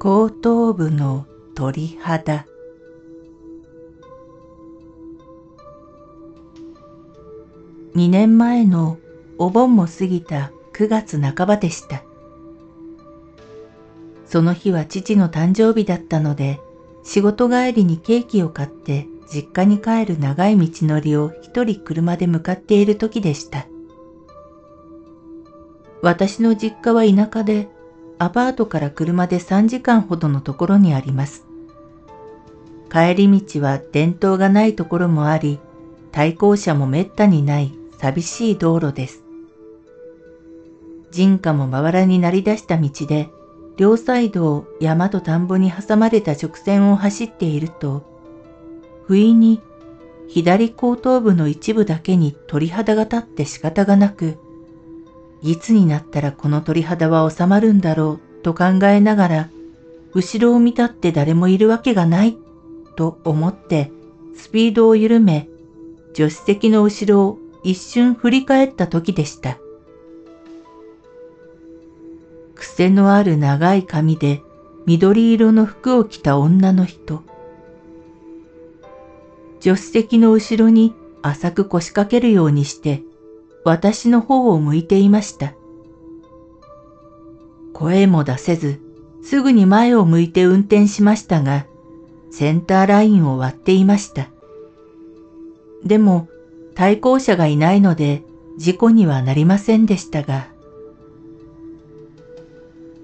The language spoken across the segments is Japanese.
後頭部の鳥肌2年前のお盆も過ぎた9月半ばでした。その日は父の誕生日だったので、仕事帰りにケーキを買って実家に帰る長い道のりを一人車で向かっている時でした。私の実家は田舎でアパートから車で3時間ほどのところにあります。帰り道は伝統がないところもあり、対向車もめったにない寂しい道路です。人家もまばらになり出した道で、両サイドを山と田んぼに挟まれた直線を走っていると、不意に左後頭部の一部だけに鳥肌が立って仕方がなく、いつになったらこの鳥肌は収まるんだろうと考えながら、後ろを見たって誰もいるわけがないと思ってスピードを緩め、助手席の後ろを一瞬振り返った時でした。癖のある長い髪で緑色の服を着た女の人。助手席の後ろに浅く腰掛けるようにして私の方を向いていました。声も出せず、すぐに前を向いて運転しましたが、センターラインを割っていました。でも、対向車がいないので、事故にはなりませんでしたが、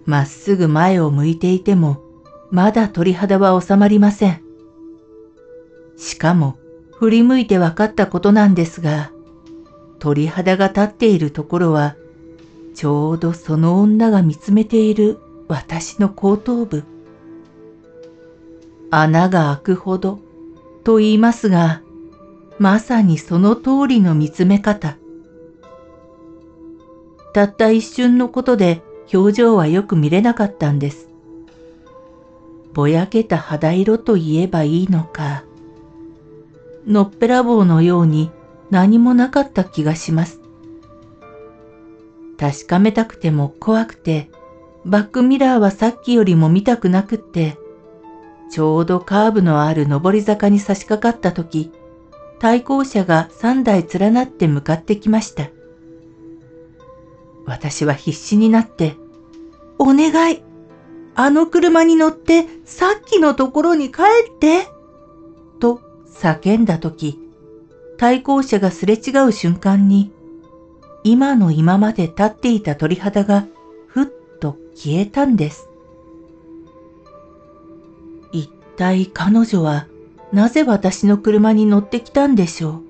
まっすぐ前を向いていても、まだ鳥肌は収まりません。しかも、振り向いて分かったことなんですが、鳥肌が立っているところは、ちょうどその女が見つめている私の後頭部。穴が開くほどと言いますが、まさにその通りの見つめ方。たった一瞬のことで表情はよく見れなかったんです。ぼやけた肌色と言えばいいのか、のっぺらぼうのように何もなかった気がします。確かめたくても怖くて、バックミラーはさっきよりも見たくなくって、ちょうどカーブのある上り坂に差し掛かった時、対向車が3台連なって向かってきました。私は必死になって、お願いあの車に乗ってさっきのところに帰ってと叫んだ時、対向車がすれ違う瞬間に、今の今まで立っていた鳥肌がふっと消えたんです。一体彼女はなぜ私の車に乗ってきたんでしょう？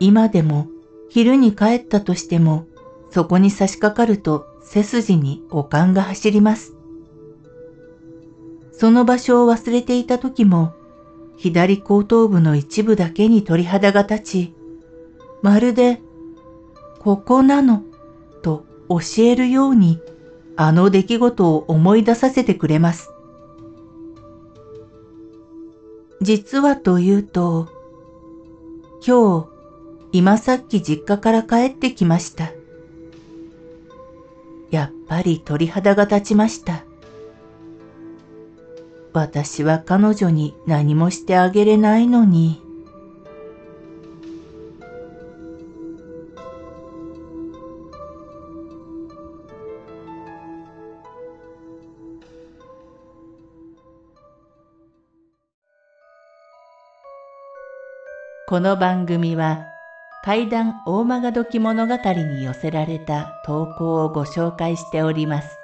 今でも昼に帰ったとしても、そこに差し掛かると背筋におかんが走ります。その場所を忘れていた時も、左後頭部の一部だけに鳥肌が立ち、まるで、ここなの、と教えるように、あの出来事を思い出させてくれます。実はというと、今日、今さっき実家から帰ってきました。やっぱり鳥肌が立ちました。私は彼女に何もしてあげれないのに。この番組は怪談大曲時物語に寄せられた投稿をご紹介しております。